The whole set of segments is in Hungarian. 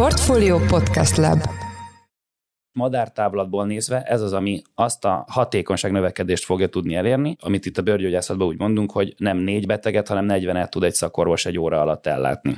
Portfolio Podcast Lab madártávlatból nézve ez az, ami azt a hatékonyság növekedést fogja tudni elérni, amit itt a bőrgyógyászatban úgy mondunk, hogy nem négy beteget, hanem 40 tud egy szakorvos egy óra alatt ellátni.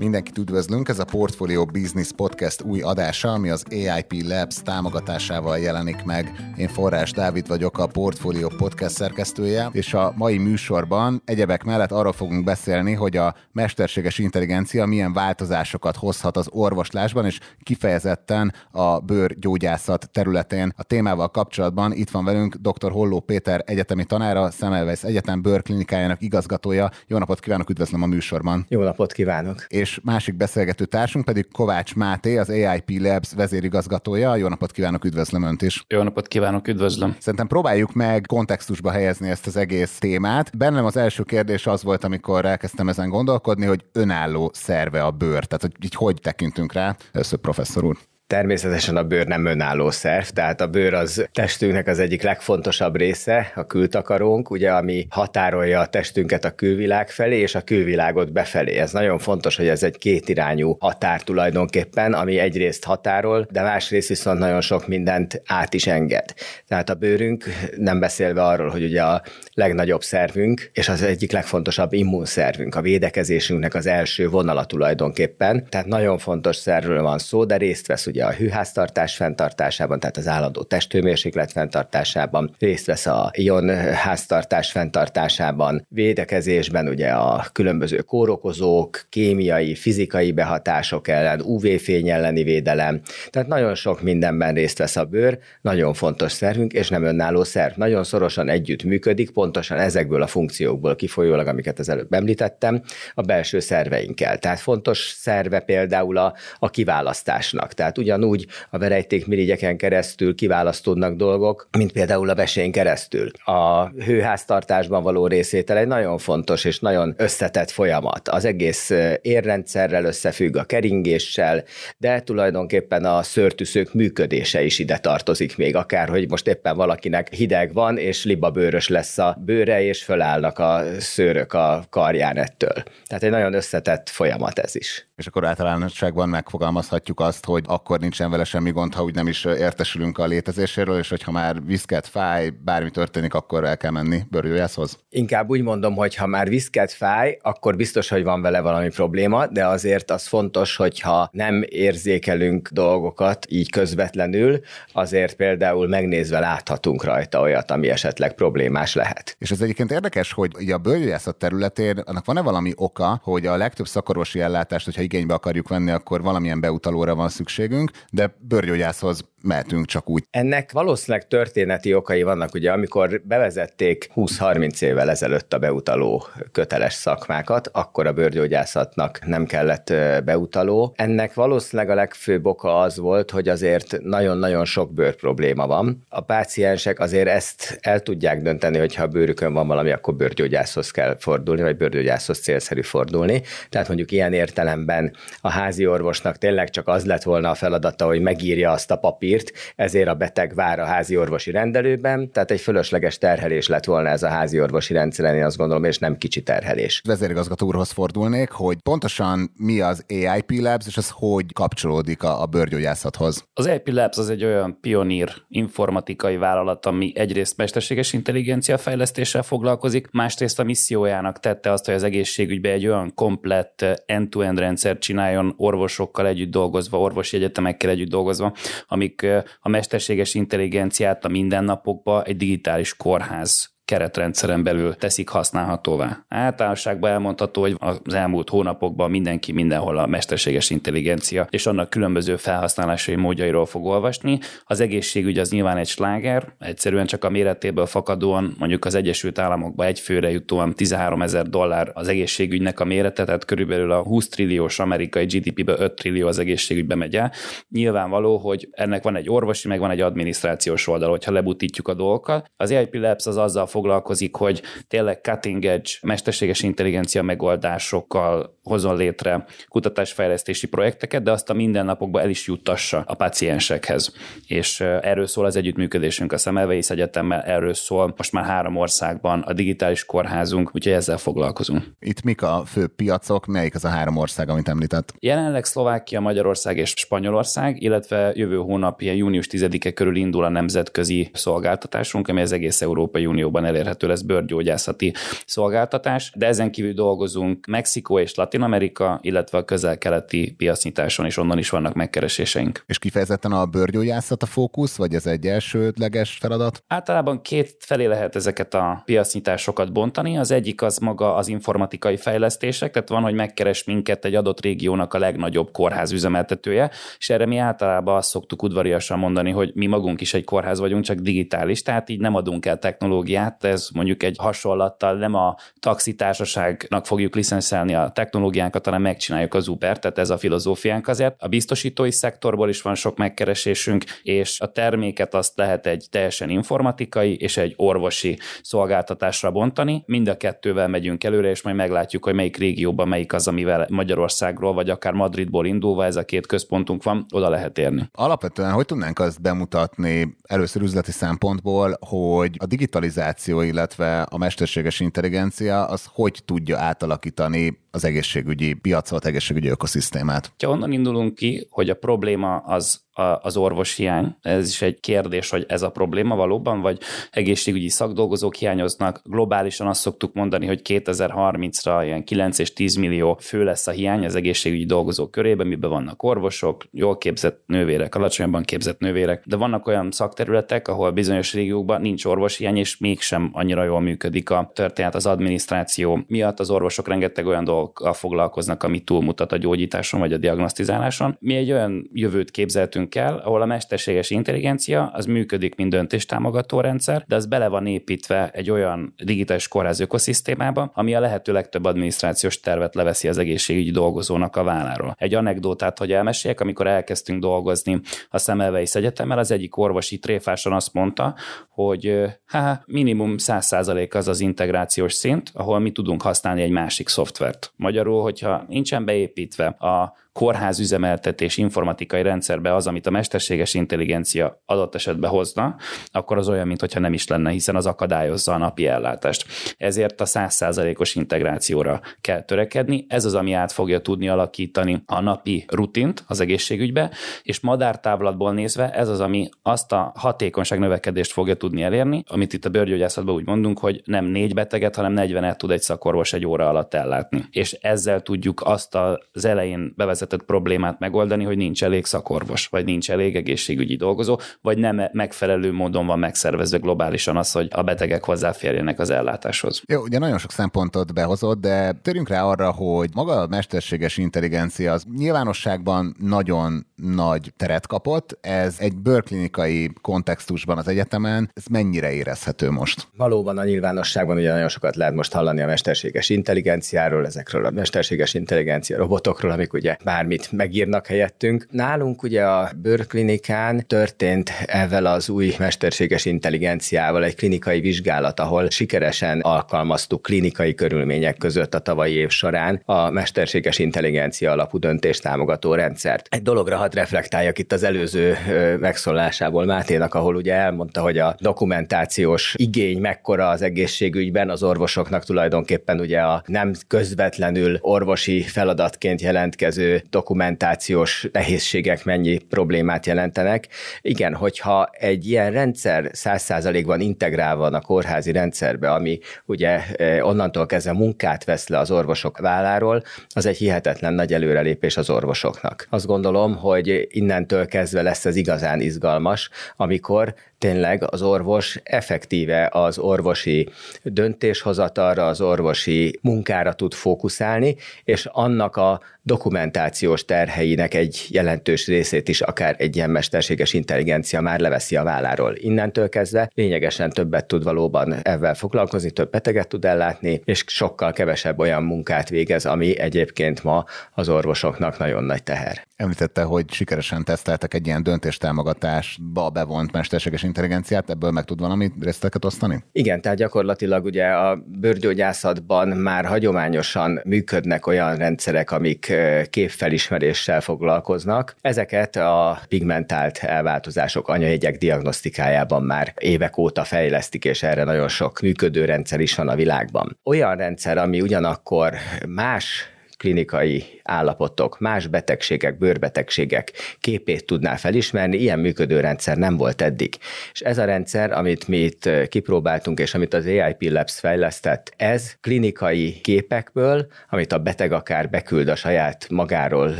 Mindenkit üdvözlünk, ez a Portfolio Business Podcast új adása, ami az AIP Labs támogatásával jelenik meg. Én Forrás Dávid vagyok, a Portfolio Podcast szerkesztője, és a mai műsorban egyebek mellett arról fogunk beszélni, hogy a mesterséges intelligencia milyen változásokat hozhat az orvoslásban, és kifejezetten a bőrgyógyászat területén. A témával kapcsolatban itt van velünk dr. Holló Péter egyetemi tanára, Semmelweis Egyetem bőrklinikájának igazgatója. Jó napot kívánok, üdvözlöm a műsorban. Jó napot kívánok! És és másik beszélgető társunk pedig Kovács Máté, az AIP Labs vezérigazgatója. Jó napot kívánok, üdvözlöm Önt is. Jó napot kívánok, üdvözlöm. Szerintem próbáljuk meg kontextusba helyezni ezt az egész témát. Bennem az első kérdés az volt, amikor elkezdtem ezen gondolkodni, hogy önálló szerve a bőr. Tehát, hogy így hogy tekintünk rá? Először professzor úr. Természetesen a bőr nem önálló szerv, tehát a bőr az testünknek az egyik legfontosabb része, a kültakarónk, ugye, ami határolja a testünket a külvilág felé, és a külvilágot befelé. Ez nagyon fontos, hogy ez egy kétirányú határ tulajdonképpen, ami egyrészt határol, de másrészt viszont nagyon sok mindent át is enged. Tehát a bőrünk, nem beszélve arról, hogy ugye a legnagyobb szervünk, és az egyik legfontosabb immunszervünk, a védekezésünknek az első vonala tulajdonképpen. Tehát nagyon fontos szervről van szó, de részt vesz ugye ugye a hűháztartás fenntartásában, tehát az állandó testhőmérséklet fenntartásában, részt vesz a ion háztartás fenntartásában, védekezésben ugye a különböző kórokozók, kémiai, fizikai behatások ellen, UV-fény elleni védelem, tehát nagyon sok mindenben részt vesz a bőr, nagyon fontos szervünk, és nem önálló szerv. Nagyon szorosan együtt működik, pontosan ezekből a funkciókból kifolyólag, amiket az előbb említettem, a belső szerveinkkel. Tehát fontos szerve például a, a kiválasztásnak. Tehát ugye ugyanúgy a verejtékmirigyeken keresztül kiválasztódnak dolgok, mint például a vesén keresztül. A hőháztartásban való részvétel egy nagyon fontos és nagyon összetett folyamat. Az egész érrendszerrel összefügg a keringéssel, de tulajdonképpen a szőrtűszők működése is ide tartozik még, akár hogy most éppen valakinek hideg van, és libabőrös lesz a bőre, és fölállnak a szőrök a karján ettől. Tehát egy nagyon összetett folyamat ez is. És akkor általánosságban megfogalmazhatjuk azt, hogy akkor nincsen vele semmi gond, ha úgy nem is értesülünk a létezéséről, és hogyha már viszket, fáj, bármi történik, akkor el kell menni bőrgyógyászhoz? Inkább úgy mondom, hogy ha már viszket, fáj, akkor biztos, hogy van vele valami probléma, de azért az fontos, hogyha nem érzékelünk dolgokat így közvetlenül, azért például megnézve láthatunk rajta olyat, ami esetleg problémás lehet. És ez egyébként érdekes, hogy a bőrgyógyászat területén annak van-e valami oka, hogy a legtöbb szakorvosi ellátást, hogyha igénybe akarjuk venni, akkor valamilyen beutalóra van szükségünk, de bőrgyógyászhoz mehetünk csak úgy. Ennek valószínűleg történeti okai vannak, ugye amikor bevezették 20-30 évvel ezelőtt a beutaló köteles szakmákat, akkor a bőrgyógyászatnak nem kellett beutaló. Ennek valószínűleg a legfőbb oka az volt, hogy azért nagyon-nagyon sok bőr probléma van. A páciensek azért ezt el tudják dönteni, hogy ha a bőrükön van valami, akkor bőrgyógyászhoz kell fordulni, vagy bőrgyógyászhoz célszerű fordulni. Tehát mondjuk ilyen értelemben a házi orvosnak tényleg csak az lett volna a feladata, hogy megírja azt a papírt, írt, ezért a beteg vár a házi orvosi rendelőben, tehát egy fölösleges terhelés lett volna ez a házi orvosi rendszeren, én azt gondolom, és nem kicsi terhelés. Vezérigazgató úrhoz fordulnék, hogy pontosan mi az AIP Labs, és ez hogy kapcsolódik a, a bőrgyógyászathoz? Az AIP Labs az egy olyan pionír informatikai vállalat, ami egyrészt mesterséges intelligencia fejlesztéssel foglalkozik, másrészt a missziójának tette azt, hogy az egészségügybe egy olyan komplett end-to-end rendszer csináljon orvosokkal együtt dolgozva, orvosi egyetemekkel együtt dolgozva, amik a mesterséges intelligenciát a mindennapokba egy digitális kórház keretrendszeren belül teszik használhatóvá. Általánosságban elmondható, hogy az elmúlt hónapokban mindenki mindenhol a mesterséges intelligencia és annak különböző felhasználásai módjairól fog olvasni. Az egészségügy az nyilván egy sláger, egyszerűen csak a méretéből fakadóan mondjuk az Egyesült Államokban egy főre jutóan 13 ezer dollár az egészségügynek a mérete, tehát körülbelül a 20 trilliós amerikai GDP-be 5 trillió az egészségügybe megy el. Nyilvánvaló, hogy ennek van egy orvosi, meg van egy adminisztrációs oldal, hogyha lebutítjuk a dolgokat. Az AIP Labs az azzal fog foglalkozik, hogy tényleg cutting edge, mesterséges intelligencia megoldásokkal hozzon létre kutatásfejlesztési projekteket, de azt a mindennapokban el is juttassa a paciensekhez. És erről szól az együttműködésünk a Szemelweis Egyetemmel, erről szól most már három országban a digitális kórházunk, úgyhogy ezzel foglalkozunk. Itt mik a fő piacok, melyik az a három ország, amit említett? Jelenleg Szlovákia, Magyarország és Spanyolország, illetve jövő hónap, ilyen június 10-e körül indul a nemzetközi szolgáltatásunk, ami az egész Európai Unióban elérhető lesz bőrgyógyászati szolgáltatás, de ezen kívül dolgozunk Mexikó és Latin Amerika, illetve a közel-keleti piacnyitáson is onnan is vannak megkereséseink. És kifejezetten a bőrgyógyászat a fókusz, vagy ez egy elsődleges feladat? Általában két felé lehet ezeket a piacnyitásokat bontani. Az egyik az maga az informatikai fejlesztések, tehát van, hogy megkeres minket egy adott régiónak a legnagyobb kórház üzemeltetője, és erre mi általában azt szoktuk udvariasan mondani, hogy mi magunk is egy kórház vagyunk, csak digitális, tehát így nem adunk el technológiát, ez mondjuk egy hasonlattal nem a taxitársaságnak fogjuk licenszelni a technológiánkat, hanem megcsináljuk az Uber, tehát ez a filozófiánk azért. A biztosítói szektorból is van sok megkeresésünk, és a terméket azt lehet egy teljesen informatikai és egy orvosi szolgáltatásra bontani. Mind a kettővel megyünk előre, és majd meglátjuk, hogy melyik régióban melyik az, amivel Magyarországról, vagy akár Madridból indulva ez a két központunk van, oda lehet érni. Alapvetően hogy tudnánk azt bemutatni először üzleti szempontból, hogy a digitalizáció, illetve a mesterséges intelligencia az hogy tudja átalakítani az egészségügyi piacot, egészségügyi ökoszisztémát? Ha onnan indulunk ki, hogy a probléma az az orvoshiány. Ez is egy kérdés, hogy ez a probléma valóban, vagy egészségügyi szakdolgozók hiányoznak. Globálisan azt szoktuk mondani, hogy 2030-ra ilyen 9 és 10 millió fő lesz a hiány az egészségügyi dolgozók körében, miben vannak orvosok, jól képzett nővérek, alacsonyabban képzett nővérek, de vannak olyan szakterületek, ahol bizonyos régiókban nincs orvoshiány, és mégsem annyira jól működik a történet az adminisztráció miatt. Az orvosok rengeteg olyan dolgokkal foglalkoznak, ami túlmutat a gyógyításon vagy a diagnosztizáláson. Mi egy olyan jövőt képzeltünk el, ahol a mesterséges intelligencia az működik, mint döntéstámogató rendszer, de az bele van építve egy olyan digitális kórház ökoszisztémába, ami a lehető legtöbb adminisztrációs tervet leveszi az egészségügyi dolgozónak a válláról. Egy anekdotát, hogy elmeséljek, amikor elkezdtünk dolgozni a Szemelweis Egyetemmel, az egyik orvosi tréfáson azt mondta, hogy hát minimum 100% az az integrációs szint, ahol mi tudunk használni egy másik szoftvert. Magyarul, hogyha nincsen beépítve a kórház üzemeltetés informatikai rendszerbe az, amit a mesterséges intelligencia adott esetben hozna, akkor az olyan, mintha nem is lenne, hiszen az akadályozza a napi ellátást. Ezért a 100%-os integrációra kell törekedni. Ez az, ami át fogja tudni alakítani a napi rutint az egészségügybe, és madártávlatból nézve ez az, ami azt a hatékonyság növekedést fogja tudni elérni, amit itt a bőrgyógyászatban úgy mondunk, hogy nem négy beteget, hanem 40 tud egy szakorvos egy óra alatt ellátni. És ezzel tudjuk azt az elején bevezetni felvetett problémát megoldani, hogy nincs elég szakorvos, vagy nincs elég egészségügyi dolgozó, vagy nem megfelelő módon van megszervezve globálisan az, hogy a betegek hozzáférjenek az ellátáshoz. Jó, ugye nagyon sok szempontot behozott, de térjünk rá arra, hogy maga a mesterséges intelligencia az nyilvánosságban nagyon nagy teret kapott. Ez egy bőrklinikai kontextusban az egyetemen, ez mennyire érezhető most? Valóban a nyilvánosságban ugye nagyon sokat lehet most hallani a mesterséges intelligenciáról, ezekről a mesterséges intelligencia robotokról, amik ugye bármit megírnak helyettünk. Nálunk ugye a bőrklinikán történt ezzel az új mesterséges intelligenciával egy klinikai vizsgálat, ahol sikeresen alkalmaztuk klinikai körülmények között a tavalyi év során a mesterséges intelligencia alapú döntéstámogató rendszert. Egy dologra hadd reflektáljak itt az előző megszólásából Máténak, ahol ugye elmondta, hogy a dokumentációs igény mekkora az egészségügyben, az orvosoknak tulajdonképpen ugye a nem közvetlenül orvosi feladatként jelentkező dokumentációs nehézségek mennyi problémát jelentenek. Igen, hogyha egy ilyen rendszer száz százalékban integrálva van a kórházi rendszerbe, ami ugye e, onnantól kezdve munkát vesz le az orvosok válláról, az egy hihetetlen nagy előrelépés az orvosoknak. Azt gondolom, hogy innentől kezdve lesz ez igazán izgalmas, amikor tényleg az orvos effektíve az orvosi döntéshozatalra, az orvosi munkára tud fókuszálni, és annak a dokumentációs terheinek egy jelentős részét is akár egy ilyen mesterséges intelligencia már leveszi a válláról. Innentől kezdve lényegesen többet tud valóban ezzel foglalkozni, több beteget tud ellátni, és sokkal kevesebb olyan munkát végez, ami egyébként ma az orvosoknak nagyon nagy teher. Említette, hogy sikeresen teszteltek egy ilyen döntéstámogatásba bevont mesterséges intelligenciát, ebből meg tud valami részleteket osztani? Igen, tehát gyakorlatilag ugye a bőrgyógyászatban már hagyományosan működnek olyan rendszerek, amik képfelismeréssel foglalkoznak. Ezeket a pigmentált elváltozások anyajegyek diagnosztikájában már évek óta fejlesztik, és erre nagyon sok működő rendszer is van a világban. Olyan rendszer, ami ugyanakkor más klinikai állapotok, más betegségek, bőrbetegségek képét tudná felismerni, ilyen működő rendszer nem volt eddig. És ez a rendszer, amit mi itt kipróbáltunk, és amit az AIP Labs fejlesztett, ez klinikai képekből, amit a beteg akár beküld a saját magáról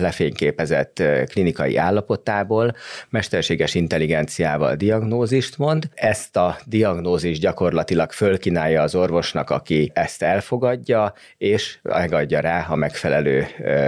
lefényképezett klinikai állapotából, mesterséges intelligenciával diagnózist mond. Ezt a diagnózist gyakorlatilag fölkínálja az orvosnak, aki ezt elfogadja, és megadja rá a megfelelő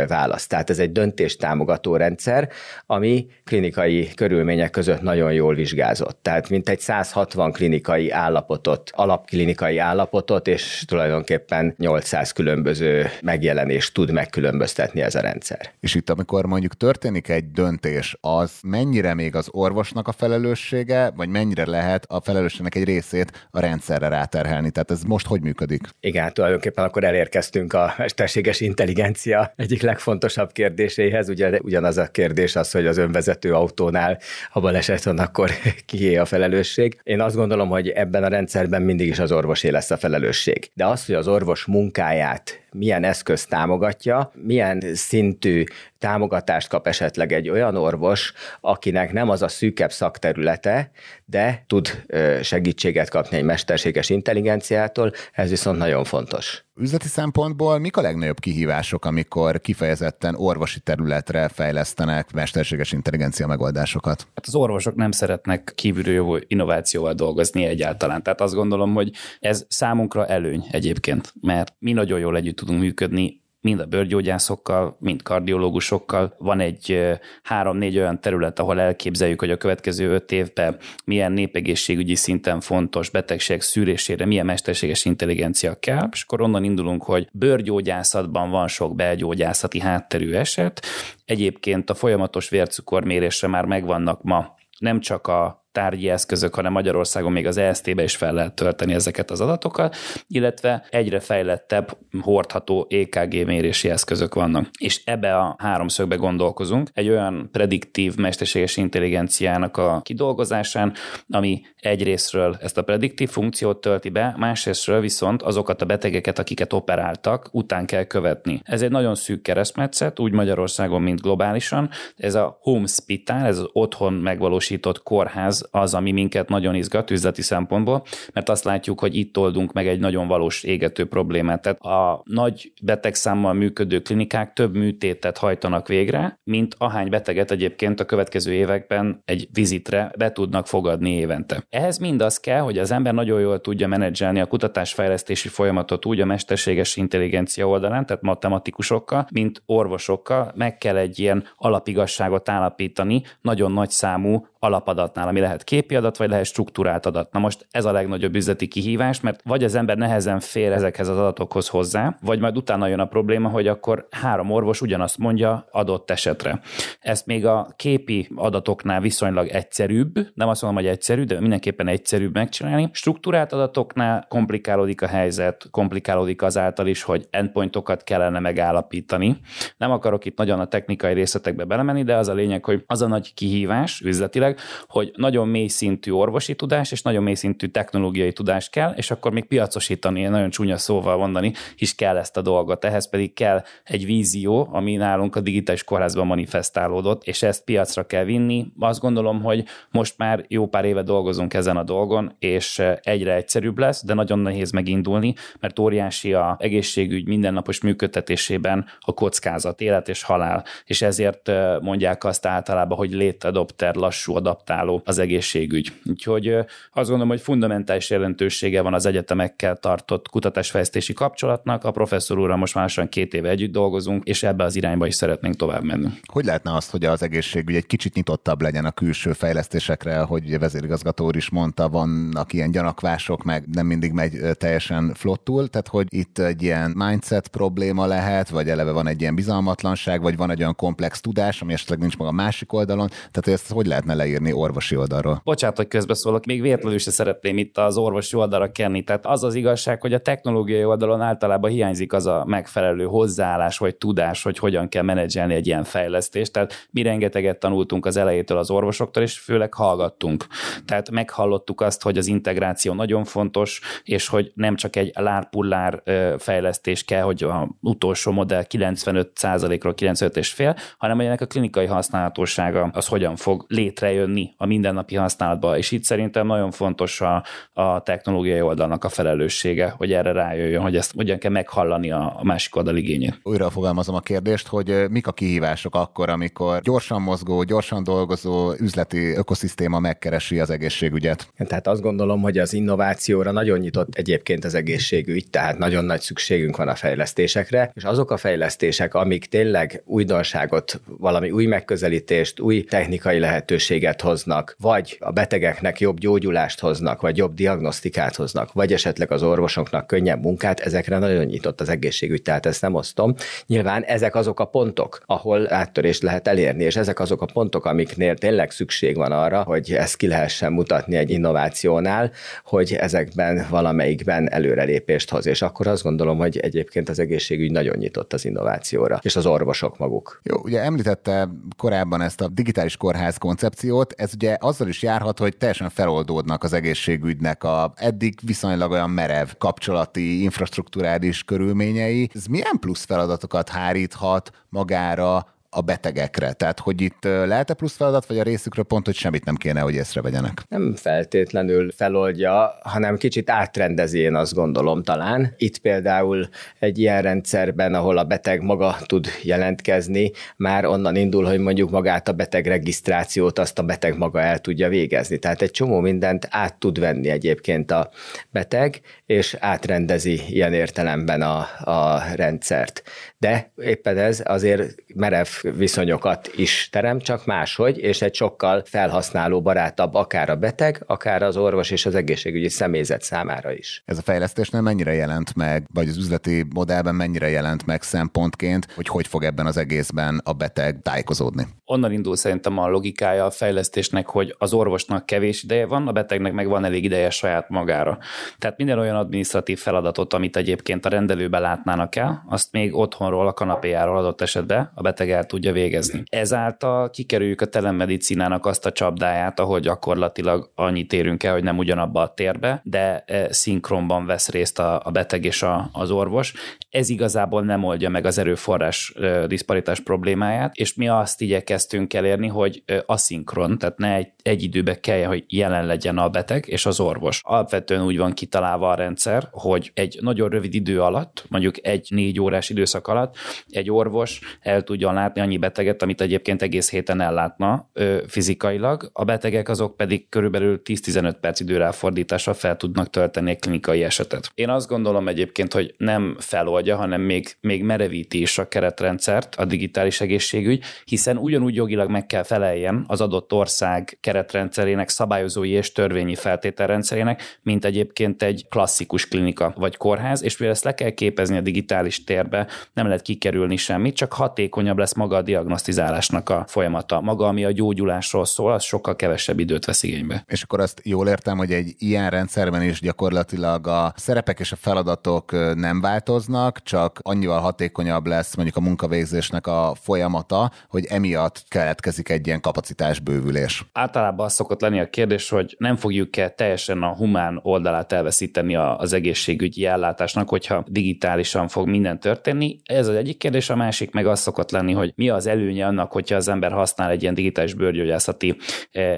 választ. Tehát ez egy döntéstámogató rendszer, ami klinikai körülmények között nagyon jól vizsgázott. Tehát mint egy 160 klinikai állapotot, alapklinikai állapotot, és tulajdonképpen 800 különböző megjelenést tud megkülönböztetni ez a rendszer. És itt, amikor mondjuk történik egy döntés, az mennyire még az orvosnak a felelőssége, vagy mennyire lehet a felelősségnek egy részét a rendszerre ráterhelni? Tehát ez most hogy működik? Igen, tulajdonképpen akkor elérkeztünk a mesterséges intelligencia egyik legfontosabb kérdéséhez, ugye ugyanaz a kérdés az, hogy az önvezető autónál, ha baleset van, akkor kié a felelősség. Én azt gondolom, hogy ebben a rendszerben mindig is az orvosé lesz a felelősség. De az, hogy az orvos munkáját milyen eszköz támogatja, milyen szintű támogatást kap esetleg egy olyan orvos, akinek nem az a szűkebb szakterülete, de tud segítséget kapni egy mesterséges intelligenciától, ez viszont nagyon fontos. Üzleti szempontból mik a legnagyobb kihívások, amikor kifejezetten orvosi területre fejlesztenek mesterséges intelligencia megoldásokat? Hát az orvosok nem szeretnek kívülről jó innovációval dolgozni egyáltalán. Tehát azt gondolom, hogy ez számunkra előny egyébként, mert mi nagyon jól együtt tudunk működni mind a bőrgyógyászokkal, mind kardiológusokkal. Van egy három-négy olyan terület, ahol elképzeljük, hogy a következő öt évben milyen népegészségügyi szinten fontos betegség szűrésére milyen mesterséges intelligencia kell, és akkor onnan indulunk, hogy bőrgyógyászatban van sok belgyógyászati hátterű eset. Egyébként a folyamatos vércukormérésre már megvannak ma nem csak a tárgyi eszközök, hanem Magyarországon még az EST-be is fel lehet tölteni ezeket az adatokat, illetve egyre fejlettebb, hordható EKG mérési eszközök vannak. És ebbe a háromszögbe gondolkozunk, egy olyan prediktív mesterséges intelligenciának a kidolgozásán, ami egyrésztről ezt a prediktív funkciót tölti be, másrésztről viszont azokat a betegeket, akiket operáltak, után kell követni. Ez egy nagyon szűk keresztmetszet, úgy Magyarországon, mint globálisan. Ez a home hospital, ez az otthon megvalósított kórház az, ami minket nagyon izgat üzleti szempontból, mert azt látjuk, hogy itt oldunk meg egy nagyon valós égető problémát. Tehát a nagy betegszámmal működő klinikák több műtétet hajtanak végre, mint ahány beteget egyébként a következő években egy vizitre be tudnak fogadni évente. Ehhez mind az kell, hogy az ember nagyon jól tudja menedzselni a kutatásfejlesztési folyamatot úgy a mesterséges intelligencia oldalán, tehát matematikusokkal, mint orvosokkal, meg kell egy ilyen alapigasságot állapítani nagyon nagy számú alapadatnál, ami lehet képi adat, vagy lehet struktúrált adat. Na most ez a legnagyobb üzleti kihívás, mert vagy az ember nehezen fér ezekhez az adatokhoz hozzá, vagy majd utána jön a probléma, hogy akkor három orvos ugyanazt mondja adott esetre. Ezt még a képi adatoknál viszonylag egyszerűbb, nem azt mondom, hogy egyszerű, de mindenképpen egyszerűbb megcsinálni. Struktúrált adatoknál komplikálódik a helyzet, komplikálódik azáltal is, hogy endpointokat kellene megállapítani. Nem akarok itt nagyon a technikai részletekbe belemenni, de az a lényeg, hogy az a nagy kihívás üzletileg, hogy nagyon mély szintű orvosi tudás és nagyon mély szintű technológiai tudás kell, és akkor még piacosítani, nagyon csúnya szóval mondani, is kell ezt a dolgot. Ehhez pedig kell egy vízió, ami nálunk a digitális kórházban manifestálódott, és ezt piacra kell vinni. Azt gondolom, hogy most már jó pár éve dolgozunk ezen a dolgon, és egyre egyszerűbb lesz, de nagyon nehéz megindulni, mert óriási a egészségügy mindennapos működtetésében a kockázat, élet és halál, és ezért mondják azt általában, hogy late adopter, lassú adaptáló az egészségügy. Úgyhogy azt gondolom, hogy fundamentális jelentősége van az egyetemekkel tartott kutatásfejlesztési kapcsolatnak. A professzor úrral most már két éve együtt dolgozunk, és ebbe az irányba is szeretnénk tovább menni. Hogy lehetne azt, hogy az egészségügy egy kicsit nyitottabb legyen a külső fejlesztésekre, hogy vezérigazgató úr is mondta, vannak ilyen gyanakvások, meg nem mindig megy teljesen flottul, tehát hogy itt egy ilyen mindset probléma lehet, vagy eleve van egy ilyen bizalmatlanság, vagy van egy olyan komplex tudás, ami esetleg nincs meg a másik oldalon, tehát ezt hogy lehetne leírni orvosi oldalról? Bocsánat, hogy közbeszólok, még véletlenül se szeretném itt az orvosi oldalra kenni. Tehát az az igazság, hogy a technológiai oldalon általában hiányzik az a megfelelő hozzáállás vagy tudás, hogy hogyan kell menedzselni egy ilyen fejlesztést. Tehát mi rengeteget tanultunk az elejétől az orvosoktól, és főleg hallgattunk. Tehát meghallottuk azt, hogy az integráció nagyon fontos, és hogy nem csak egy lárpullár fejlesztés kell, hogy a utolsó modell 95%-ról 95 és fél, hanem hogy ennek a klinikai használhatósága az hogyan fog létrejönni a mindennapi használatban. És itt szerintem nagyon fontos a, a technológiai oldalnak a felelőssége, hogy erre rájöjjön, hogy ezt hogyan kell meghallani a, a másik oldal igényét. Újra fogalmazom a kérdést, hogy mik a kihívások akkor, amikor gyorsan mozgó, gyorsan dolgozó üzleti ökoszisztéma megkeresi az egészségügyet? Tehát azt gondolom, hogy az innovációra nagyon nyitott egyébként az egészségügy, tehát nagyon nagy szükségünk van a fejlesztésekre, és azok a fejlesztések, amik tényleg újdonságot, valami új megközelítést, új technikai lehetőséget hoznak, vagy a betegeknek jobb gyógyulást hoznak, vagy jobb diagnosztikát hoznak, vagy esetleg az orvosoknak könnyebb munkát, ezekre nagyon nyitott az egészségügy, tehát ezt nem osztom. Nyilván ezek azok a pontok, ahol áttörést lehet elérni, és ezek azok a pontok, amiknél tényleg szükség van arra, hogy ezt ki lehessen mutatni egy innovációnál, hogy ezekben valamelyikben előrelépést hoz. És akkor azt gondolom, hogy egyébként az egészségügy nagyon nyitott az innovációra, és az orvosok maguk. Jó, ugye említette korábban ezt a digitális kórház koncepciót, ez ugye azzal is járhat, hogy teljesen feloldódnak az egészségügynek a eddig viszonylag olyan merev kapcsolati, infrastruktúrális körülményei. Ez milyen plusz feladatokat háríthat magára a betegekre? Tehát, hogy itt lehet-e plusz feladat, vagy a részükről pont, hogy semmit nem kéne, hogy észrevegyenek? Nem feltétlenül feloldja, hanem kicsit átrendezi, én azt gondolom talán. Itt például egy ilyen rendszerben, ahol a beteg maga tud jelentkezni, már onnan indul, hogy mondjuk magát a beteg regisztrációt azt a beteg maga el tudja végezni. Tehát egy csomó mindent át tud venni egyébként a beteg, és átrendezi ilyen értelemben a, a rendszert. De éppen ez azért merev viszonyokat is terem, csak máshogy, és egy sokkal felhasználó barátabb akár a beteg, akár az orvos és az egészségügyi személyzet számára is. Ez a fejlesztésnél mennyire jelent meg, vagy az üzleti modellben mennyire jelent meg szempontként, hogy hogy fog ebben az egészben a beteg tájékozódni? Onnan indul szerintem a logikája a fejlesztésnek, hogy az orvosnak kevés ideje van, a betegnek meg van elég ideje saját magára. Tehát minden olyan administratív feladatot, amit egyébként a rendelőbe látnának el, azt még otthonról a kanapéjáról adott esetben a beteg el tudja végezni. Ezáltal kikerüljük a telemedicinának azt a csapdáját, ahol gyakorlatilag annyit érünk el, hogy nem ugyanabba a térbe, de e, szinkronban vesz részt a, a beteg és a, az orvos. Ez igazából nem oldja meg az erőforrás e, diszparitás problémáját, és mi azt igyekeztünk elérni, hogy e, aszinkron, tehát ne egy, egy időbe kelljen, hogy jelen legyen a beteg és az orvos. Alapvetően úgy van kitalálva a rendszer, hogy egy nagyon rövid idő alatt, mondjuk egy négy órás időszak alatt egy orvos el tudja látni annyi beteget, amit egyébként egész héten ellátna ö, fizikailag, a betegek azok pedig körülbelül 10-15 perc időráfordítással fel tudnak tölteni egy klinikai esetet. Én azt gondolom egyébként, hogy nem feloldja, hanem még, még merevíti is a keretrendszert a digitális egészségügy, hiszen ugyanúgy jogilag meg kell feleljen az adott ország keretrendszerének, szabályozói és törvényi feltételrendszerének, mint egyébként egy klasszikus klinika vagy kórház, és mivel ezt le kell képezni a digitális térbe, nem lehet kikerülni semmit, csak hatékonyabb lesz maga a diagnosztizálásnak a folyamata. Maga, ami a gyógyulásról szól, az sokkal kevesebb időt vesz igénybe. És akkor azt jól értem, hogy egy ilyen rendszerben is gyakorlatilag a szerepek és a feladatok nem változnak, csak annyival hatékonyabb lesz mondjuk a munkavégzésnek a folyamata, hogy emiatt keletkezik egy ilyen kapacitásbővülés. Általában az szokott lenni a kérdés, hogy nem fogjuk-e teljesen a humán oldalát elveszíteni az egészségügyi ellátásnak, hogyha digitálisan fog minden történni. Ez az egyik kérdés, a másik meg az szokott lenni, hogy mi az előnye annak, hogyha az ember használ egy ilyen digitális bőrgyógyászati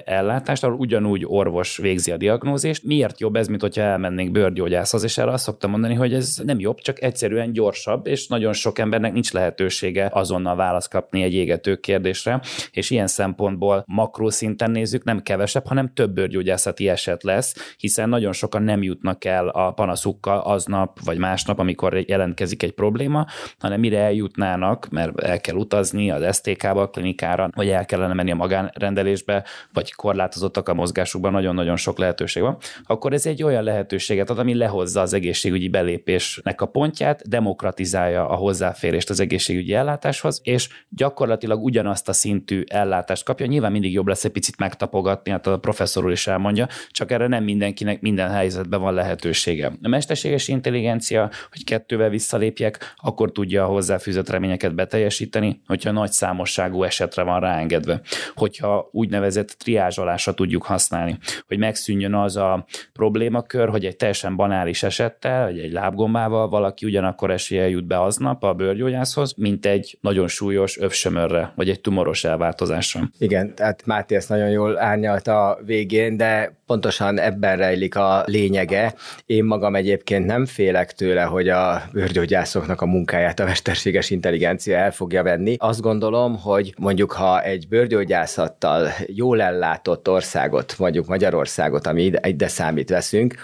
ellátást, ahol ugyanúgy orvos végzi a diagnózist. Miért jobb ez, mint hogyha elmennénk bőrgyógyászhoz, és erre azt szoktam mondani, hogy ez nem jobb, csak egyszerűen gyorsabb, és nagyon sok embernek nincs lehetősége azonnal választ kapni egy égető kérdésre, és ilyen szempontból makroszinten nézzük, nem kevesebb, hanem több bőrgyógyászati eset lesz, hiszen nagyon sokan nem jutnak el a panaszukkal aznap vagy másnap, amikor jelentkezik egy probléma, hanem mire eljutnának, mert el kell utazni az STK-ba, a klinikára, vagy el kellene menni a magánrendelésbe, vagy korlátozottak a mozgásukban, nagyon-nagyon sok lehetőség van, akkor ez egy olyan lehetőséget ad, ami lehozza az egészségügyi belépésnek a pontját, demokratizálja a hozzáférést az egészségügyi ellátáshoz, és gyakorlatilag ugyanazt a szintű ellátást kapja. Nyilván mindig jobb lesz egy picit megtapogatni, hát a professzor úr is elmondja, csak erre nem mindenkinek minden helyzetben van lehetősége. A mesterséges intelligencia, hogy kettővel visszalépjek, akkor tudja a hozzáfűzött reményeket beteljesíteni, hogyha nagy számosságú esetre van ráengedve. Hogyha úgynevezett triázsolásra tudjuk használni, hogy megszűnjön az a problémakör, hogy egy teljesen banális esettel, vagy egy lábgombával valaki ugyanakkor esélye jut be aznap a bőrgyógyászhoz, mint egy nagyon súlyos övsömörre, vagy egy tumoros elváltozásra. Igen, tehát Máté ezt nagyon jól árnyalta a végén, de pontosan ebben rejlik a lényege. Én magam egyébként nem félek tőle, hogy a bőrgyógyászoknak a munkáját a mesterséges intelligencia el fogja venni. Azt gondolom, hogy mondjuk ha egy bőrgyógyászattal jól ellátott országot, mondjuk Magyarországot, ami ide, ide számít veszünk,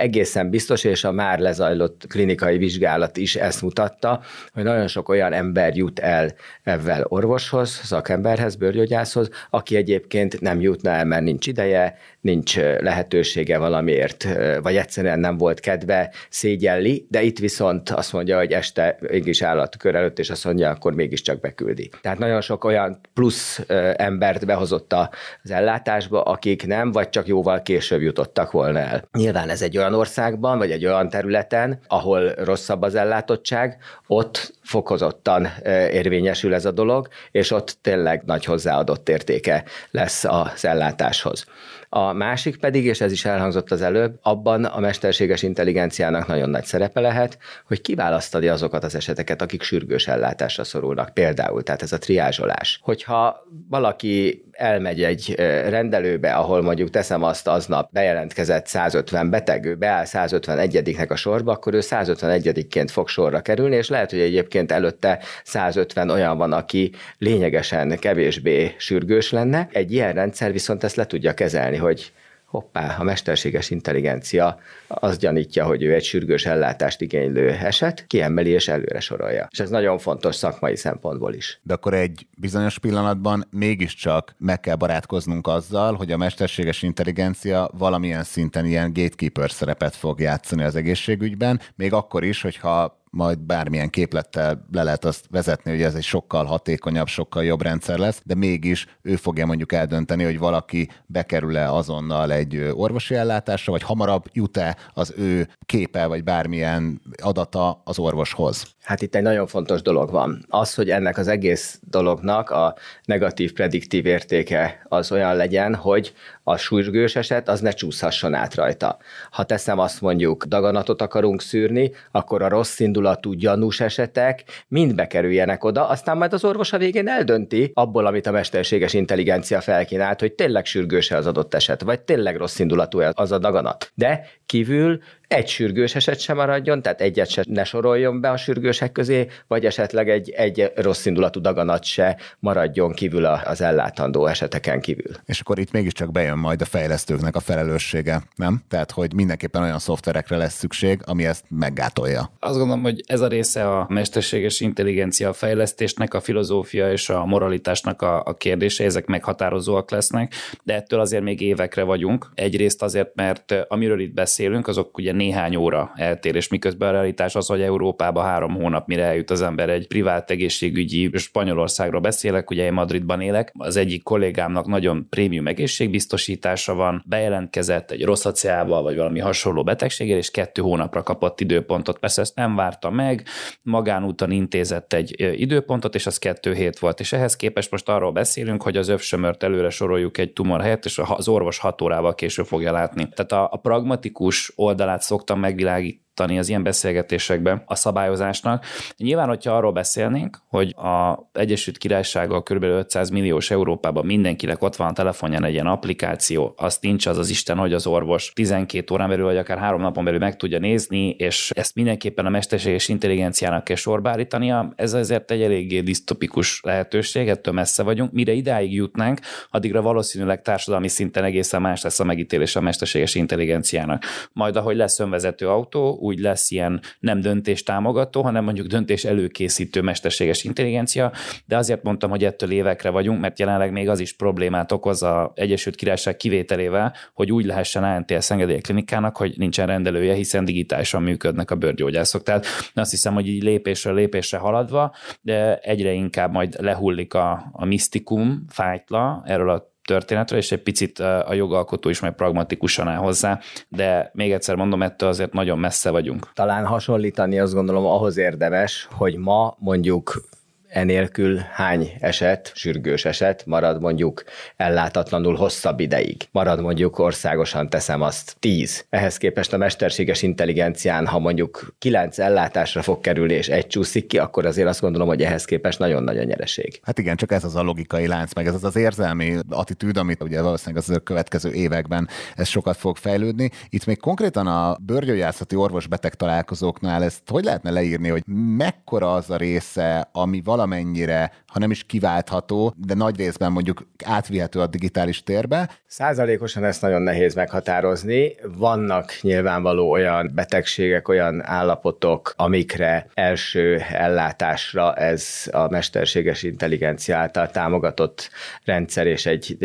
egészen biztos, és a már lezajlott klinikai vizsgálat is ezt mutatta, hogy nagyon sok olyan ember jut el ezzel orvoshoz, szakemberhez, bőrgyógyászhoz, aki egyébként nem jutna el, mert nincs ideje, nincs lehetősége valamiért, vagy egyszerűen nem volt kedve, szégyelli, de itt viszont azt mondja, hogy este mégis állatkör előtt, és azt mondja, akkor mégiscsak beküldi. Tehát nagyon sok olyan plusz embert behozott az ellátásba, akik nem, vagy csak jóval később jutottak volna el. Nyilván ez egy olyan országban, vagy egy olyan területen, ahol rosszabb az ellátottság, ott fokozottan érvényesül ez a dolog, és ott tényleg nagy hozzáadott értéke lesz az ellátáshoz. A másik pedig, és ez is elhangzott az előbb, abban a mesterséges intelligenciának nagyon nagy szerepe lehet, hogy kiválasztani azokat az eseteket, akik sürgős ellátásra szorulnak. Például, tehát ez a triázsolás. Hogyha valaki elmegy egy rendelőbe, ahol mondjuk teszem azt aznap bejelentkezett 150 beteg, ő beáll 151-nek a sorba, akkor ő 151-ként fog sorra kerülni, és lehet, hogy egyébként előtte 150 olyan van, aki lényegesen kevésbé sürgős lenne. Egy ilyen rendszer viszont ezt le tudja kezelni, hogy hoppá, a mesterséges intelligencia az gyanítja, hogy ő egy sürgős ellátást igénylő eset, kiemeli és előre sorolja. És ez nagyon fontos szakmai szempontból is. De akkor egy bizonyos pillanatban mégiscsak meg kell barátkoznunk azzal, hogy a mesterséges intelligencia valamilyen szinten ilyen gatekeeper szerepet fog játszani az egészségügyben, még akkor is, hogyha majd bármilyen képlettel le lehet azt vezetni, hogy ez egy sokkal hatékonyabb, sokkal jobb rendszer lesz, de mégis ő fogja mondjuk eldönteni, hogy valaki bekerül-e azonnal egy orvosi ellátásra, vagy hamarabb jut-e az ő képe, vagy bármilyen adata az orvoshoz. Hát itt egy nagyon fontos dolog van. Az, hogy ennek az egész dolognak a negatív prediktív értéke az olyan legyen, hogy a sürgős eset az ne csúszhasson át rajta. Ha teszem azt mondjuk, daganatot akarunk szűrni, akkor a rossz indulatú gyanús esetek mind bekerüljenek oda, aztán majd az orvos a végén eldönti abból, amit a mesterséges intelligencia felkínált, hogy tényleg sürgős az adott eset, vagy tényleg rossz indulatú az a daganat. De kívül egy sürgős eset sem maradjon, tehát egyet se ne soroljon be a sürgősek közé, vagy esetleg egy, egy rossz indulatú daganat se maradjon kívül az ellátandó eseteken kívül. És akkor itt mégiscsak bejön majd a fejlesztőknek a felelőssége, nem? Tehát, hogy mindenképpen olyan szoftverekre lesz szükség, ami ezt meggátolja. Azt gondolom, hogy ez a része a mesterséges intelligencia fejlesztésnek, a filozófia és a moralitásnak a, a kérdése, ezek meghatározóak lesznek, de ettől azért még évekre vagyunk. Egyrészt azért, mert amiről itt beszélünk, azok ugye néhány óra eltérés, miközben a realitás az, hogy Európába három hónap, mire eljut az ember egy privát egészségügyi, Spanyolországról beszélek, ugye én Madridban élek, az egyik kollégámnak nagyon prémium egészségbiztosítása van, bejelentkezett egy rossz vagy valami hasonló betegségért, és kettő hónapra kapott időpontot. Persze ezt nem várta meg, magánúton intézett egy időpontot, és az kettő hét volt. És ehhez képest most arról beszélünk, hogy az övsömört előre soroljuk egy tumor helyett, és az orvos hat órával később fogja látni. Tehát a, a pragmatikus oldalát szoktam megvilágítani torzítani az ilyen beszélgetésekben a szabályozásnak. Nyilván, hogyha arról beszélnénk, hogy a Egyesült Királysággal kb. 500 milliós Európában mindenkinek ott van a telefonján egy ilyen applikáció, azt nincs az az Isten, hogy az orvos 12 órán belül, vagy akár három napon belül meg tudja nézni, és ezt mindenképpen a mesterséges intelligenciának kell sorbálítania. Ez azért egy eléggé disztopikus lehetőség, ettől messze vagyunk. Mire idáig jutnánk, addigra valószínűleg társadalmi szinten egészen más lesz a megítélés a mesterséges intelligenciának. Majd ahogy lesz önvezető autó, úgy lesz ilyen nem döntés támogató, hanem mondjuk döntés előkészítő mesterséges intelligencia, de azért mondtam, hogy ettől évekre vagyunk, mert jelenleg még az is problémát okoz a Egyesült Királyság kivételével, hogy úgy lehessen ANTS engedély klinikának, hogy nincsen rendelője, hiszen digitálisan működnek a bőrgyógyászok. Tehát azt hiszem, hogy így lépésről lépésre haladva, de egyre inkább majd lehullik a, a misztikum, fájtla erről a történetről, és egy picit a jogalkotó is majd pragmatikusan áll hozzá, de még egyszer mondom, ettől azért nagyon messze vagyunk. Talán hasonlítani azt gondolom ahhoz érdemes, hogy ma mondjuk enélkül hány eset, sürgős eset marad mondjuk ellátatlanul hosszabb ideig. Marad mondjuk országosan teszem azt 10. Ehhez képest a mesterséges intelligencián, ha mondjuk 9 ellátásra fog kerülni és egy csúszik ki, akkor azért azt gondolom, hogy ehhez képest nagyon nagy a nyereség. Hát igen, csak ez az a logikai lánc, meg ez az az érzelmi attitűd, amit ugye valószínűleg az következő években ez sokat fog fejlődni. Itt még konkrétan a bőrgyógyászati orvos-beteg találkozóknál ezt hogy lehetne leírni, hogy mekkora az a része, ami valami valamennyire, ha nem is kiváltható, de nagy részben mondjuk átvihető a digitális térbe. Százalékosan ezt nagyon nehéz meghatározni. Vannak nyilvánvaló olyan betegségek, olyan állapotok, amikre első ellátásra ez a mesterséges intelligencia által támogatott rendszer és egy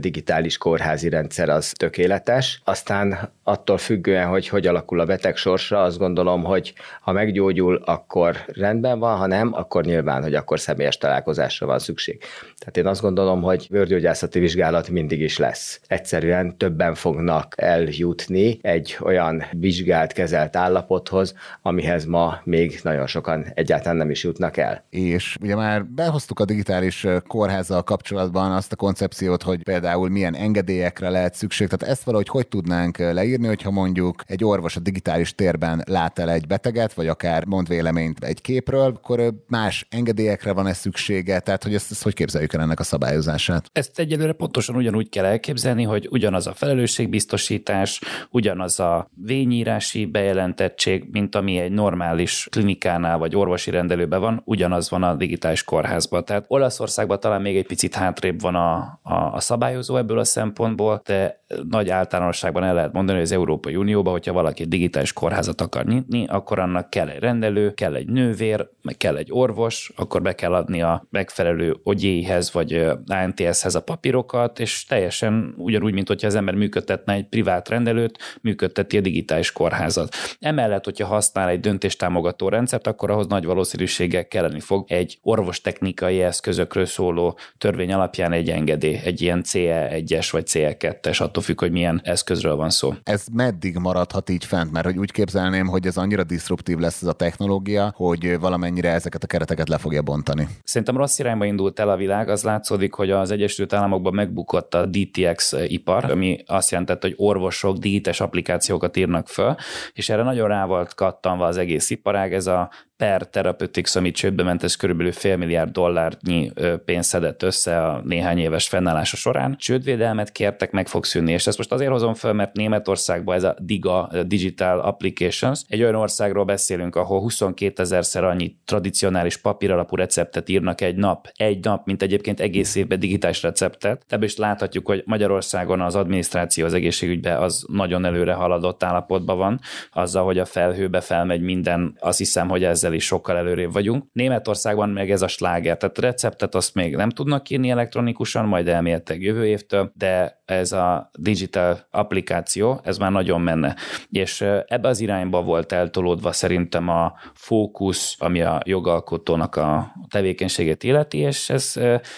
digitális kórházi rendszer az tökéletes. Aztán attól függően, hogy hogy alakul a beteg sorsa, azt gondolom, hogy ha meggyógyul, akkor rendben van, ha nem, akkor nyilván, hogy akkor személyes találkozásra van szükség. Tehát én azt gondolom, hogy bőrgyógyászati vizsgálat mindig is lesz. Egyszerűen többen fognak eljutni egy olyan vizsgált, kezelt állapothoz, amihez ma még nagyon sokan egyáltalán nem is jutnak el. És ugye már behoztuk a digitális kórházzal kapcsolatban azt a koncepciót, hogy például milyen engedélyekre lehet szükség. Tehát ezt valahogy hogy tudnánk leírni, hogyha mondjuk egy orvos a digitális térben lát el egy beteget, vagy akár mond véleményt egy képről, akkor más engedélyekre van-e szüksége? Tehát, hogy ezt, ezt hogy képzeljük el ennek a szabályozását? Ezt egyelőre pontosan ugyanúgy kell elképzelni, hogy ugyanaz a felelősségbiztosítás, ugyanaz a vényírási bejelentettség, mint ami egy normális klinikánál vagy orvosi rendelőben van, ugyanaz van a digitális kórházban. Tehát Olaszországban talán még egy picit hátrébb van a, a, a szabályozó ebből a szempontból, de nagy általánosságban el lehet mondani, az Európai Unióban, hogyha valaki digitális kórházat akar nyitni, akkor annak kell egy rendelő, kell egy nővér, meg kell egy orvos, akkor be kell adni a megfelelő ogyéhez vagy ANTS-hez a papírokat, és teljesen ugyanúgy, mint hogyha az ember működtetne egy privát rendelőt, működteti a digitális kórházat. Emellett, hogyha használ egy döntéstámogató rendszert, akkor ahhoz nagy valószínűséggel kelleni fog egy orvostechnikai eszközökről szóló törvény alapján egy engedély, egy ilyen CE1-es vagy CE2-es, attól függ, hogy milyen eszközről van szó. Ez meddig maradhat így fent? Mert hogy úgy képzelném, hogy ez annyira disruptív lesz ez a technológia, hogy valamennyire ezeket a kereteket le fogja bontani. Szerintem rossz irányba indult el a világ, az látszódik, hogy az Egyesült Államokban megbukott a DTX ipar, ami azt jelentett, hogy orvosok digitális applikációkat írnak föl, és erre nagyon rá volt kattanva az egész iparág, ez a per Therapeutics, ami csődbe ment, ez körülbelül fél milliárd dollárnyi pénzt szedett össze a néhány éves fennállása során. Csődvédelmet kértek, meg fog szűnni, és ezt most azért hozom fel, mert Németországban ez a DIGA, Digital Applications, egy olyan országról beszélünk, ahol 22 ezerszer annyi tradicionális papíralapú receptet írnak egy nap, egy nap, mint egyébként egész évben digitális receptet. Ebből is láthatjuk, hogy Magyarországon az adminisztráció az egészségügyben az nagyon előre haladott állapotban van, azzal, hogy a felhőbe felmegy minden, azt hiszem, hogy ezzel ezzel is sokkal előrébb vagyunk. Németországban meg ez a sláger, tehát receptet azt még nem tudnak írni elektronikusan, majd elméletek jövő évtől, de ez a digital applikáció, ez már nagyon menne. És ebbe az irányba volt eltolódva szerintem a fókusz, ami a jogalkotónak a tevékenységét illeti, és ez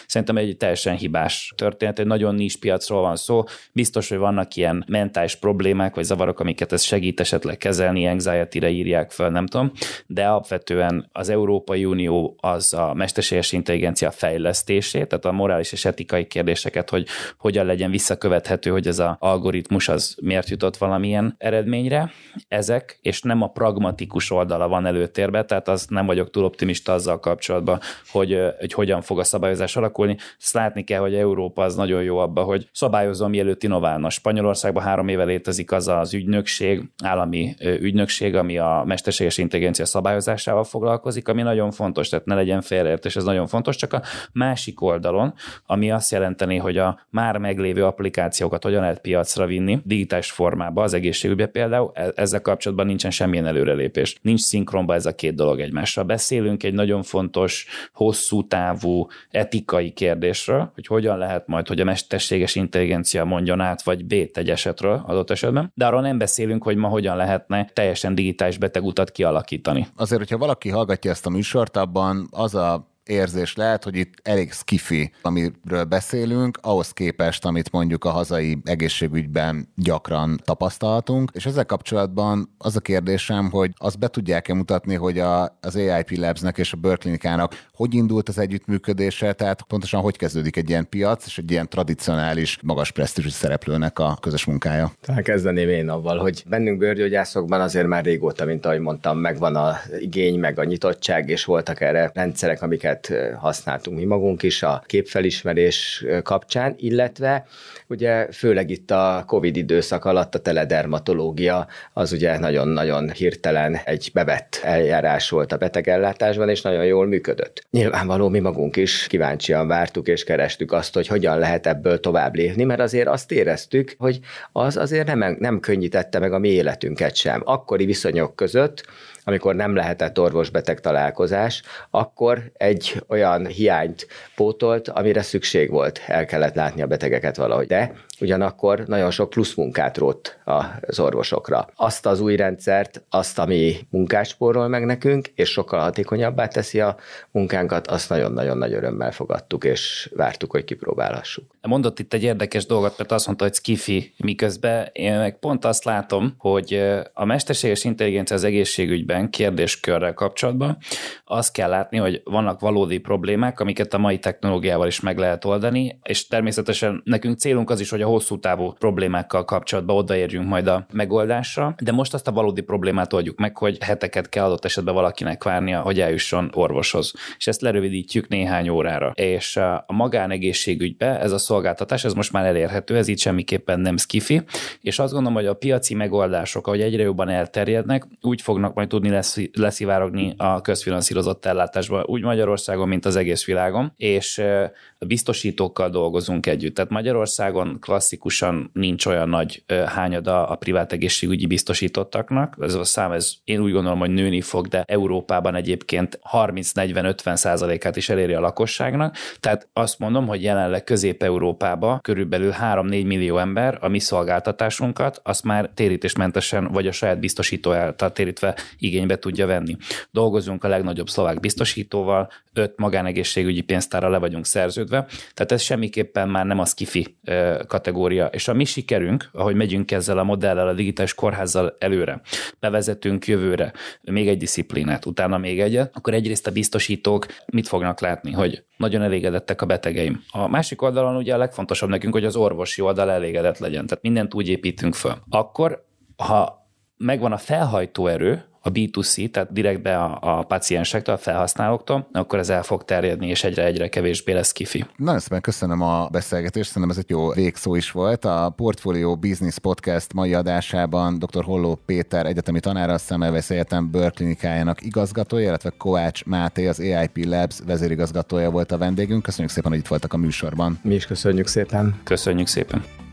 szerintem egy teljesen hibás történet, egy nagyon nincs piacról van szó, biztos, hogy vannak ilyen mentális problémák, vagy zavarok, amiket ez segít esetleg kezelni, anxiety-re írják fel, nem tudom, de alapvetően az Európai Unió az a mesterséges intelligencia fejlesztését, tehát a morális és etikai kérdéseket, hogy hogyan legyen visszakövethető, hogy ez az algoritmus az miért jutott valamilyen eredményre. Ezek, és nem a pragmatikus oldala van előtérbe, tehát az nem vagyok túl optimista azzal kapcsolatban, hogy, hogy hogyan fog a szabályozás alakulni. Ezt látni kell, hogy Európa az nagyon jó abba, hogy szabályozom, mielőtt innoválna. Spanyolországban három éve létezik az az ügynökség, állami ügynökség, ami a mesterséges intelligencia szabályozásával foglalkozik, ami nagyon fontos, tehát ne legyen félreértés, ez nagyon fontos, csak a másik oldalon, ami azt jelenteni, hogy a már meglévő applikációkat hogyan lehet piacra vinni, digitális formába, az egészségügybe például, e- ezzel kapcsolatban nincsen semmilyen előrelépés. Nincs szinkronba ez a két dolog egymással. Beszélünk egy nagyon fontos, hosszú távú etikai kérdésről, hogy hogyan lehet majd, hogy a mesterséges intelligencia mondjon át, vagy B egy esetről adott esetben, de arról nem beszélünk, hogy ma hogyan lehetne teljesen digitális betegutat kialakítani. Azért, hogyha valaki hallgatja ezt a műsort, abban az a érzés lehet, hogy itt elég skifi, amiről beszélünk, ahhoz képest, amit mondjuk a hazai egészségügyben gyakran tapasztaltunk. És ezzel kapcsolatban az a kérdésem, hogy azt be tudják-e mutatni, hogy a, az AIP Labsnek és a Berklinikának hogy indult az együttműködése, tehát pontosan hogy kezdődik egy ilyen piac és egy ilyen tradicionális, magas presztízsű szereplőnek a közös munkája? Tehát kezdeném én avval, hogy bennünk bőrgyógyászokban azért már régóta, mint ahogy mondtam, megvan a igény, meg a nyitottság, és voltak erre rendszerek, amiket amiket használtunk mi magunk is a képfelismerés kapcsán, illetve ugye főleg itt a COVID időszak alatt a teledermatológia az ugye nagyon-nagyon hirtelen egy bevett eljárás volt a betegellátásban, és nagyon jól működött. Nyilvánvaló mi magunk is kíváncsian vártuk és kerestük azt, hogy hogyan lehet ebből tovább lépni, mert azért azt éreztük, hogy az azért nem, nem könnyítette meg a mi életünket sem. Akkori viszonyok között amikor nem lehetett orvos-beteg találkozás, akkor egy olyan hiányt pótolt, amire szükség volt. El kellett látni a betegeket valahogy. De ugyanakkor nagyon sok plusz munkát rótt az orvosokra. Azt az új rendszert, azt, ami munkássporról meg nekünk, és sokkal hatékonyabbá teszi a munkánkat, azt nagyon-nagyon nagy örömmel fogadtuk, és vártuk, hogy kipróbálhassuk. Mondott itt egy érdekes dolgot, mert azt mondta, hogy skifi, miközben én meg pont azt látom, hogy a mesterséges intelligencia az egészségügyben kérdéskörrel kapcsolatban azt kell látni, hogy vannak valódi problémák, amiket a mai technológiával is meg lehet oldani, és természetesen nekünk célunk az is, hogy a hosszú távú problémákkal kapcsolatban odaérjünk majd a megoldásra, de most azt a valódi problémát oldjuk meg, hogy heteket kell adott esetben valakinek várnia, hogy eljusson orvoshoz. És ezt lerövidítjük néhány órára. És a magánegészségügybe ez a szolgáltatás, ez most már elérhető, ez itt semmiképpen nem skifi, és azt gondolom, hogy a piaci megoldások, ahogy egyre jobban elterjednek, úgy fognak majd tudni lesz, leszivárogni a közfinanszírozott ellátásba, úgy Magyarországon, mint az egész világon, és biztosítókkal dolgozunk együtt. Tehát Magyarországon klasszikusan nincs olyan nagy hányada a privát egészségügyi biztosítottaknak. Ez a szám, ez én úgy gondolom, hogy nőni fog, de Európában egyébként 30-40-50 százalékát is eléri a lakosságnak. Tehát azt mondom, hogy jelenleg Közép-Európában körülbelül 3-4 millió ember a mi szolgáltatásunkat, azt már térítésmentesen vagy a saját biztosító által térítve igénybe tudja venni. Dolgozunk a legnagyobb szlovák biztosítóval, öt magánegészségügyi pénztára le vagyunk szerződve, tehát ez semmiképpen már nem az kifi kategória. És a mi sikerünk, ahogy megyünk ezzel a modellel, a digitális kórházzal előre, bevezetünk jövőre még egy disziplinát, utána még egyet, akkor egyrészt a biztosítók mit fognak látni, hogy nagyon elégedettek a betegeim. A másik oldalon ugye a legfontosabb nekünk, hogy az orvosi oldal elégedett legyen. Tehát mindent úgy építünk föl. Akkor, ha megvan a felhajtó erő, a B2C, tehát direktbe a, a paciensektől, a felhasználóktól, akkor ez el fog terjedni, és egyre-egyre kevésbé lesz kifi. Nagyon szépen köszönöm a beszélgetést, szerintem ez egy jó végszó is volt. A Portfolio Business Podcast mai adásában dr. Holló Péter egyetemi tanára, a Szemelvesz Egyetem bőrklinikájának igazgatója, illetve Kovács Máté, az AIP Labs vezérigazgatója volt a vendégünk. Köszönjük szépen, hogy itt voltak a műsorban. Mi is köszönjük szépen. Köszönjük szépen.